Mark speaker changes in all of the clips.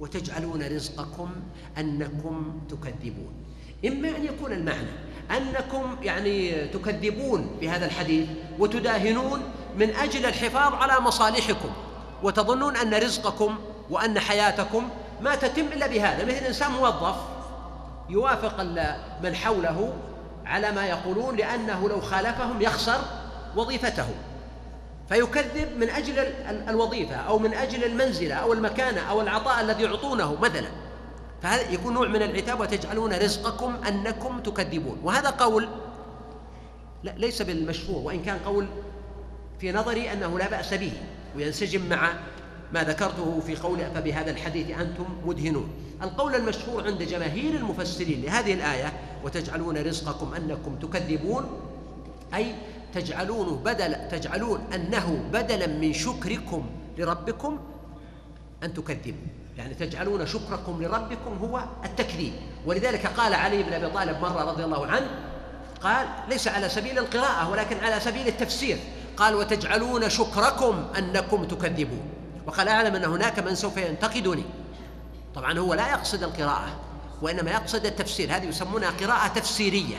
Speaker 1: وتجعلون رزقكم أنكم تكذبون. إما أن يكون المعنى أنكم يعني تكذبون بهذا الحديث وتداهنون من أجل الحفاظ على مصالحكم وتظنون أن رزقكم وأن حياتكم ما تتم إلا بهذا. مثل إنسان موظف يوافق من حوله على ما يقولون لأنه لو خالفهم يخسر وظيفته. فيكذب من أجل الوظيفة أو من أجل المنزلة أو المكانة أو العطاء الذي يعطونه مثلا. فهذا يكون نوع من العتاب وتجعلون رزقكم أنكم تكذبون. وهذا قول لا ليس بالمشهور وإن كان قول في نظري أنه لا بأس به وينسجم مع ما ذكرته في قول فبهذا الحديث أنتم مدهنون. القول المشهور عند جماهير المفسرين لهذه الآية وتجعلون رزقكم أنكم تكذبون. أي تجعلونه بدل تجعلون أنه بدلا من شكركم لربكم أن تكذبوا. يعني تجعلون شكركم لربكم هو التكذيب. ولذلك قال علي بن أبي طالب مرة رضي الله عنه قال ليس على سبيل القراءة ولكن على سبيل التفسير. قال وتجعلون شكركم أنكم تكذبون. وقال أعلم أن هناك من سوف ينتقدني. طبعا هو لا يقصد القراءة وإنما يقصد التفسير. هذه يسمونها قراءة تفسيرية.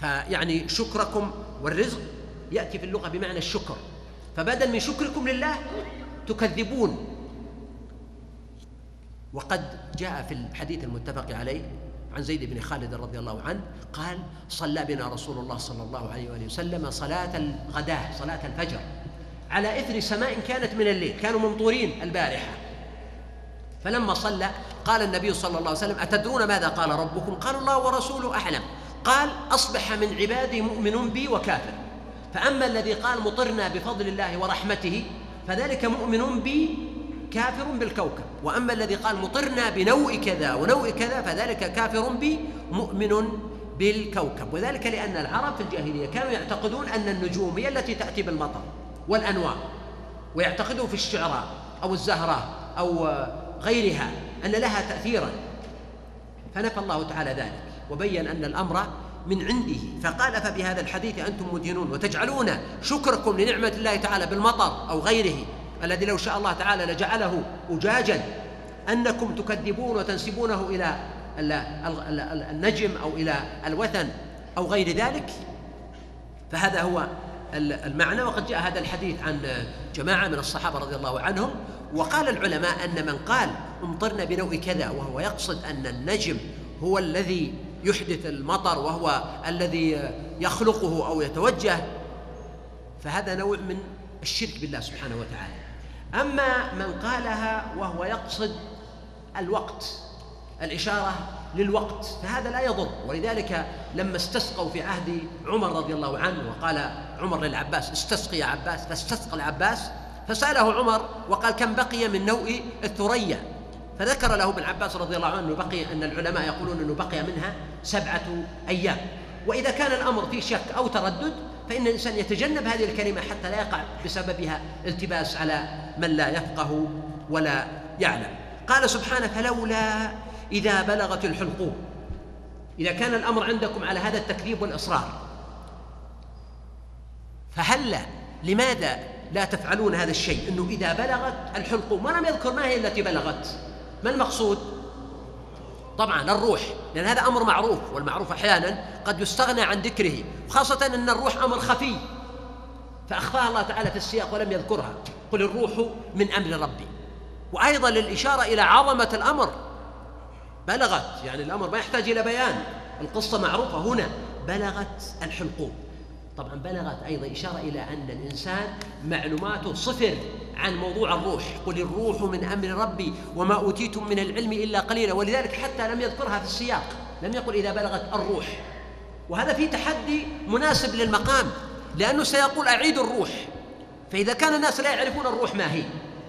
Speaker 1: فيعني شكركم والرزق يأتي في اللغة بمعنى الشكر. فبدل من شكركم لله تكذبون. وقد جاء في الحديث المتفق عليه عن زيد بن خالد رضي الله عنه قال صلى بنا رسول الله صلى الله عليه وآله وسلم صلاة الغداة صلاة الفجر. على إثر سماء كانت من الليل كانوا ممطورين البارحة. فلما صلى قال النبي صلى الله عليه وسلم أتدرون ماذا قال ربكم؟ قالوا الله ورسوله أعلم. قال أصبح من عبادي مؤمن بي وكافر. فأما الذي قال مطرنا بفضل الله ورحمته فذلك مؤمن بي كافر بالكوكب. وأما الذي قال مطرنا بنوء كذا ونوء كذا فذلك كافر بي مؤمن بالكوكب. وذلك لأن العرب في الجاهلية كانوا يعتقدون أن النجوم هي التي تأتي بالمطر والأنوار ويعتقدون في الشعراء أو الزهراء أو غيرها أن لها تأثيرا. فنفى الله تعالى ذلك. وبين أن الأمر من عنده. فقال فبهذا الحديث أنتم مدينون وتجعلون شكركم لنعمة الله تعالى بالمطر أو غيره الذي لو شاء الله تعالى لجعله أجاجا أنكم تكذبون وتنسبونه إلى النجم أو إلى الوثن أو غير ذلك. فهذا هو المعنى. وقد جاء هذا الحديث عن جماعة من الصحابة رضي الله عنهم وقال العلماء أن من قال امطرنا بنوء كذا وهو يقصد أن النجم هو الذي يحدث المطر وهو الذي يخلقه أو يتوجه فهذا نوع من الشرك بالله سبحانه وتعالى. أما من قالها وهو يقصد الوقت الإشارة للوقت فهذا لا يضر. ولذلك لما استسقوا في عهد عمر رضي الله عنه وقال عمر للعباس استسقي يا عباس. فاستسقى العباس فسأله عمر وقال كم بقي من نوء الثريا؟ فذكر له ابن عباس رضي الله عنه أنه بقي أن العلماء يقولون أنه بقي منها سبعة أيام. وإذا كان الأمر فيه شك أو تردد فإن الإنسان يتجنب هذه الكلمة حتى لا يقع بسببها التباس على من لا يفقه ولا يعلم. قال سبحانه فلولا إذا بلغت الحلقوم. إذا كان الأمر عندكم على هذا التكذيب والإصرار فهلا لماذا لا تفعلون هذا الشيء؟ إنه إذا بلغت الحلقوم ولم يذكر ما هي التي بلغت. ما المقصود؟ طبعا الروح لأن هذا أمر معروف والمعروف أحيانا قد يستغنى عن ذكره خاصة أن الروح أمر خفي. فأخفاها الله تعالى في السياق ولم يذكرها. قل الروح من أمر ربي. وأيضا للإشارة إلى عظمة الأمر. بلغت يعني الأمر ما يحتاج إلى بيان. القصة معروفة هنا. بلغت الحلقوم. طبعا بلغت أيضا إشارة إلى أن الإنسان معلوماته صفر. عن موضوع الروح. قل الروح من أمر ربي وما أوتيتم من العلم إلا قليلا. ولذلك حتى لم يذكرها في السياق. لم يقل إذا بلغت الروح. وهذا في تحدي مناسب للمقام لأنه سيقول أعيد الروح. فإذا كان الناس لا يعرفون الروح ما هي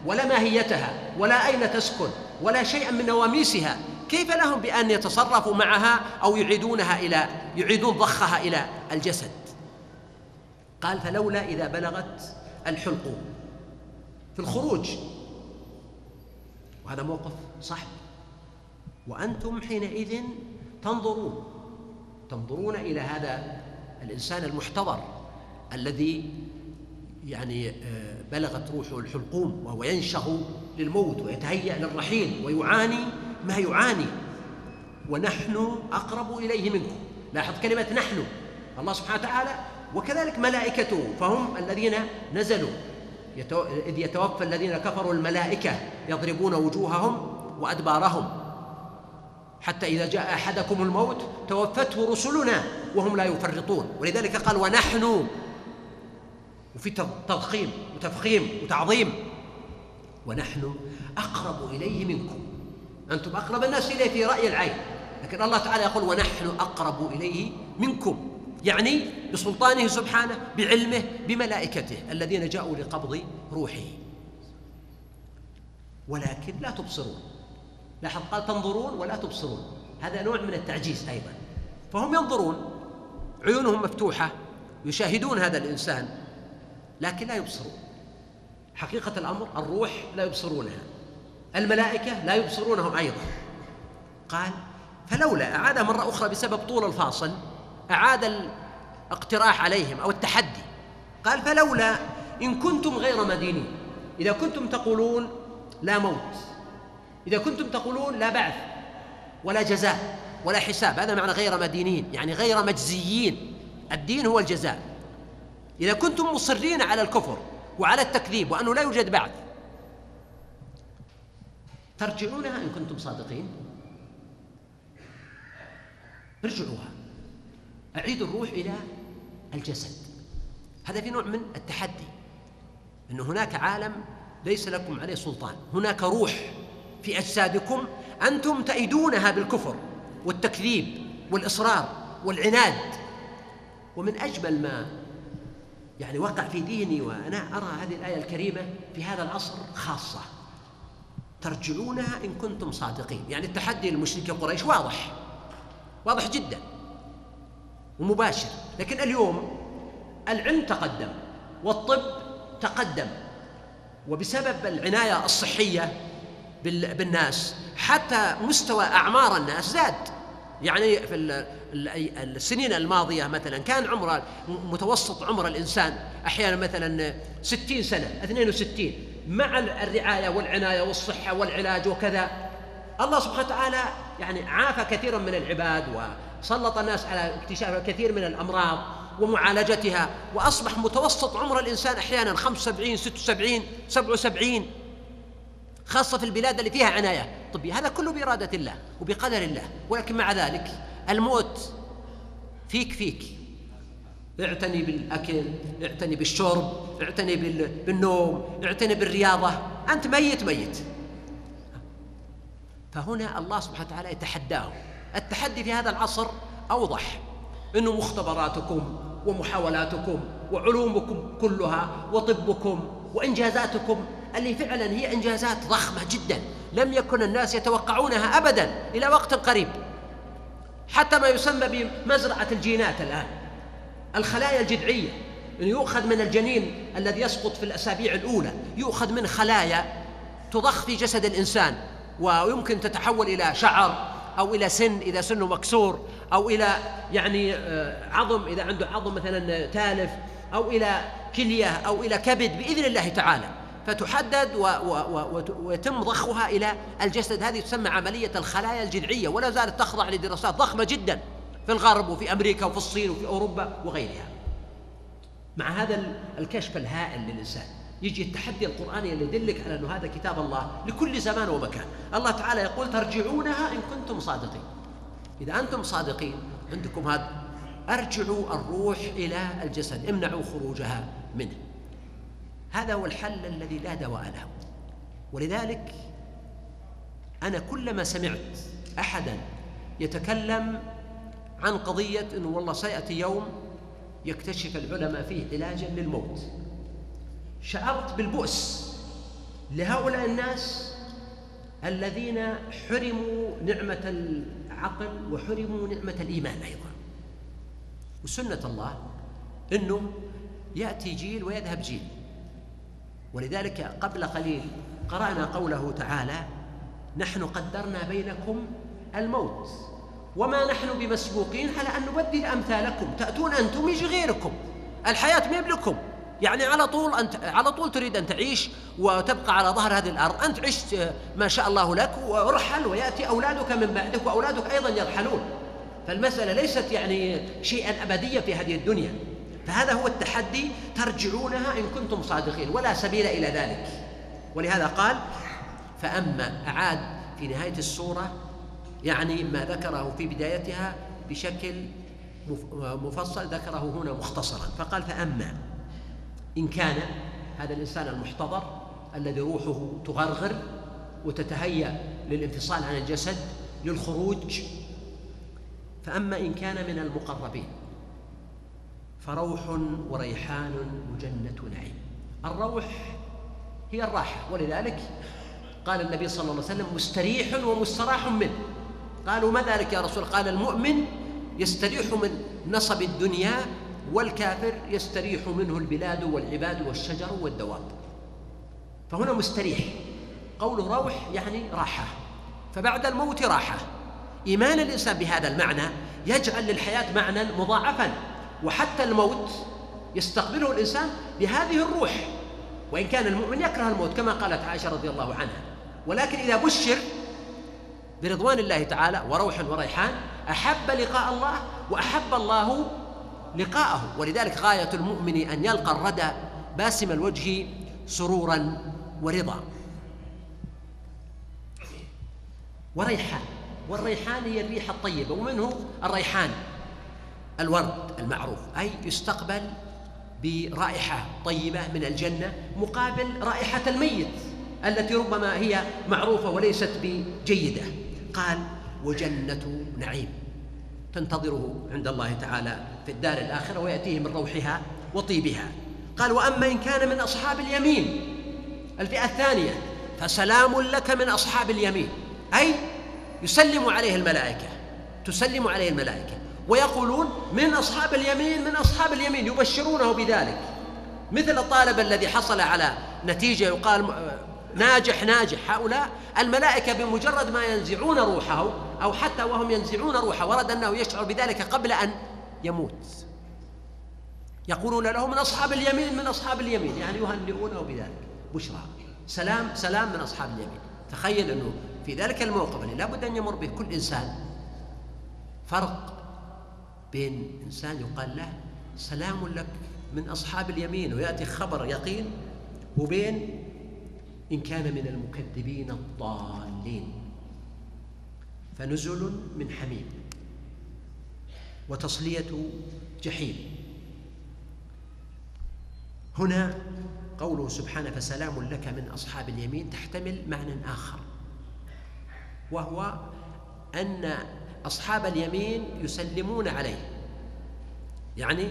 Speaker 1: ولا ماهيتها ولا أين تسكن ولا شيئا من نواميسها كيف لهم بأن يتصرفوا معها أو يعيدونها إلى يعيدون ضخها إلى الجسد؟ قال فلولا إذا بلغت الحلقوم في الخروج. وهذا موقف صعب. وأنتم حينئذ تنظرون تنظرون إلى هذا الإنسان المحتضر الذي يعني آه، بلغت روحه الحلقوم وهو ينشغ للموت ويتهيأ للرحيل ويعاني ما يعاني. ونحن أقرب إليه منكم. لاحظ كلمة نحن. الله سبحانه وتعالى. وكذلك ملائكته. فهم الذين نزلوا. إذ يتوفى الذين كفروا الملائكة يضربون وجوههم وأدبارهم. حتى إذا جاء أحدكم الموت توفته رسلنا وهم لا يفرطون. ولذلك قال ونحن وفي تضخيم وتفخيم وتعظيم. ونحن أقرب إليه منكم. أنتم أقرب الناس إليه في رأي العين. لكن الله تعالى يقول ونحن أقرب إليه منكم. يعني بسلطانه سبحانه بعلمه بملائكته الذين جاءوا لقبض روحه. ولكن لا تبصرون. لاحظ؟ قال تنظرون ولا تبصرون. هذا نوع من التعجيز أيضا. فهم ينظرون عيونهم مفتوحة يشاهدون هذا الإنسان لكن لا يبصرون. حقيقة الأمر الروح لا يبصرونها. الملائكة لا يبصرونهم أيضا. قال فلولا أعاد مرة أخرى بسبب طول الفاصل أعاد الاقتراح عليهم أو التحدي. قال فلولا إن كنتم غير مدينين. إذا كنتم تقولون لا موت. إذا كنتم تقولون لا بعث ولا جزاء ولا حساب. هذا معنى غير مدينين يعني غير مجزيين. الدين هو الجزاء. إذا كنتم مصرين على الكفر وعلى التكذيب وأنه لا يوجد بعث. ترجعونها إن كنتم صادقين؟ ارجعوها. أعيدوا الروح إلى الجسد. هذا في نوع من التحدي أن هناك عالم ليس لكم عليه سلطان. هناك روح في أجسادكم أنتم تأيدونها بالكفر والتكذيب والإصرار والعناد. ومن أجمل ما يعني وقع في ذهني وأنا أرى هذه الآية الكريمة في هذا العصر خاصة. ترجعونها إن كنتم صادقين. يعني التحدي للمشركين قريش واضح واضح جدا. ومباشر. لكن اليوم العلم تقدم والطب تقدم وبسبب العناية الصحية بالناس حتى مستوى أعمار الناس زاد. يعني في السنين الماضية مثلا كان عمر متوسط عمر الإنسان أحيانا مثلا ستين سنة اثنين وستين. مع الرعاية والعناية والصحة والعلاج وكذا الله سبحانه وتعالى يعني عافى كثيرا من العباد وسلط الناس على اكتشاف الكثير من الأمراض ومعالجتها وأصبح متوسط عمر الإنسان أحيانا 75 76 77 خاصة في البلاد اللي فيها عناية. طبية هذا كله بإرادة الله وبقدر الله ولكن مع ذلك الموت فيك فيك. اعتني بالأكل اعتني بالشرب اعتني بالنوم اعتني بالرياضة. أنت ميت ميت. فهنا الله سبحانه وتعالى يتحداهم التحدي في هذا العصر أوضح أنه مختبراتكم ومحاولاتكم وعلومكم كلها وطبكم وإنجازاتكم اللي فعلا هي إنجازات ضخمة جدا لم يكن الناس يتوقعونها أبدا إلى وقت قريب. حتى ما يسمى بمزرعة الجينات الآن الخلايا الجذعية يؤخذ من الجنين الذي يسقط في الأسابيع الأولى يؤخذ من خلايا تضخ في جسد الإنسان ويمكن تتحول إلى شعر أو إلى سن إذا سنه مكسور أو إلى يعني آه، عظم إذا عنده عظم مثلا تالف أو إلى كلية أو إلى كبد بإذن الله تعالى. فتحدد ويتم ضخها إلى الجسد. هذه تسمى عملية الخلايا الجذعية ولا زالت تخضع لدراسات ضخمة جدا في الغرب وفي أمريكا وفي الصين وفي أوروبا وغيرها. مع هذا الكشف الهائل للإنسان. يجي التحدي القرآني اللي يدلك على أنه هذا كتاب الله لكل زمان ومكان. الله تعالى يقول ترجعونها إن كنتم صادقين. إذا أنتم صادقين عندكم هذا. أرجعوا الروح إلى الجسد امنعوا خروجها منه. هذا هو الحل الذي لا دواء له. ولذلك أنا كلما سمعت أحدا يتكلم عن قضية أنه والله سيأتي يوم يكتشف العلماء فيه علاجا للموت. شعرت بالبؤس لهؤلاء الناس الذين حرموا نعمة العقل وحرموا نعمة الإيمان أيضا. وسنة الله أنه يأتي جيل ويذهب جيل. ولذلك قبل قليل قرأنا قوله تعالى نحن قدرنا بينكم الموت وما نحن بمسبوقين على أن نبدل أمثالكم. تأتون أنتم يجي غيركم الحياة ما لكم يعني على طول أنت على طول تريد أن تعيش وتبقى على ظهر هذه الأرض. أنت عشت ما شاء الله لك ورحل ويأتي أولادك من بعدك وأولادك أيضا يرحلون. فالمسألة ليست يعني شيئا أبديا في هذه الدنيا. فهذا هو التحدي ترجعونها إن كنتم صادقين ولا سبيل إلى ذلك. ولهذا قال فأما أعاد في نهاية السورة يعني ما ذكره في بدايتها بشكل مفصل ذكره هنا مختصرا. فقال فأما إن كان هذا الإنسان المحتضر الذي روحه تغرغر وتتهيأ للانفصال عن الجسد للخروج. فأما إن كان من المقربين فروح وريحان وجنة نعيم الروح هي الراحة ولذلك قال النبي صلى الله عليه وسلم مستريح ومستراح منه. قالوا ما ذلك يا رسول قال المؤمن يستريح من نصب الدنيا والكافر يستريح منه البلاد والعباد والشجر والدواب. فهنا مستريح. قوله روح يعني راحة. فبعد الموت راحة. إيمان الإنسان بهذا المعنى يجعل للحياة معنى مضاعفا. وحتى الموت يستقبله الإنسان بهذه الروح. وإن كان المؤمن يكره الموت كما قالت عائشة رضي الله عنها. ولكن إذا بشر برضوان الله تعالى وروح وريحان أحب لقاء الله وأحب الله لقاءه. ولذلك غاية المؤمن أن يلقى الردى باسم الوجه سرورا ورضا. وريحان. والريحان هي الريحة الطيبة ومنه الريحان. الورد المعروف أي يستقبل برائحة طيبة من الجنة مقابل رائحة الميت التي ربما هي معروفة وليست بجيدة. قال وجنة نعيم. تنتظره عند الله تعالى في الدار الآخرة ويأتيه من روحها وطيبها. قال وأما إن كان من أصحاب اليمين الفئة الثانية فسلام لك من أصحاب اليمين. أي يسلم عليه الملائكة تسلم عليه الملائكة. ويقولون من أصحاب اليمين من أصحاب اليمين يبشرونه بذلك. مثل الطالب الذي حصل على نتيجة يقال ناجح ناجح. هؤلاء الملائكة بمجرد ما ينزعون روحه أو حتى وهم ينزعون روحه ورد أنه يشعر بذلك قبل أن يموت. يقولون له من أصحاب اليمين من أصحاب اليمين. يعني يهنئونه بذلك. بشرى. سلام سلام من أصحاب اليمين. تخيل أنه في ذلك الموقف الذي لا بد أن يمر به كل إنسان. فرق بين إنسان يقال له سلام لك من أصحاب اليمين ويأتي خبر يقين وبين إن كان من المكذبين الضالين. فنزل من حميم. وتصلية جحيم. هنا قوله سبحانه فسلام لك من أصحاب اليمين تحتمل معنى آخر وهو أن أصحاب اليمين يسلمون عليه. يعني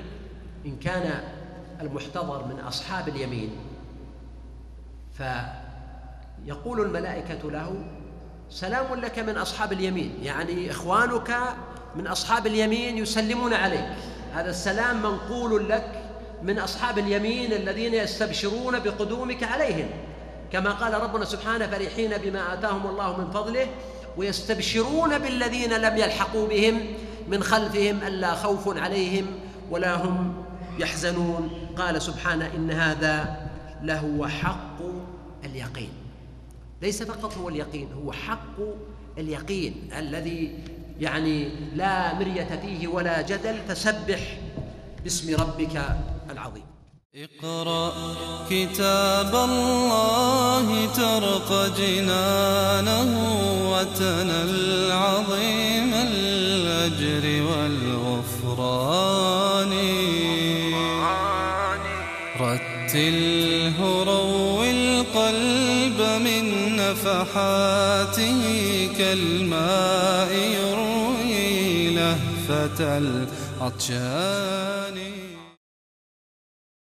Speaker 1: إن كان المحتضر من أصحاب اليمين فيقول الملائكة له سلام لك من أصحاب اليمين يعني إخوانك من أصحاب اليمين يسلمون عليك. هذا السلام منقول لك من أصحاب اليمين الذين يستبشرون بقدومك عليهم. كما قال ربنا سبحانه فرحين بما آتاهم الله من فضله ويستبشرون بالذين لم يلحقوا بهم من خلفهم ألا خوف عليهم ولا هم يحزنون. قال سبحانه إن هذا لهو حق اليقين. ليس فقط هو اليقين هو حق اليقين الذي يعني لا مرية فيه ولا جدل فسبح باسم ربك العظيم.
Speaker 2: اقرأ كتاب الله ترق جنانه وتنل عظيم الأجر والغفران. رتله روي القلب من نفحاته كالماء لهفة العطشان.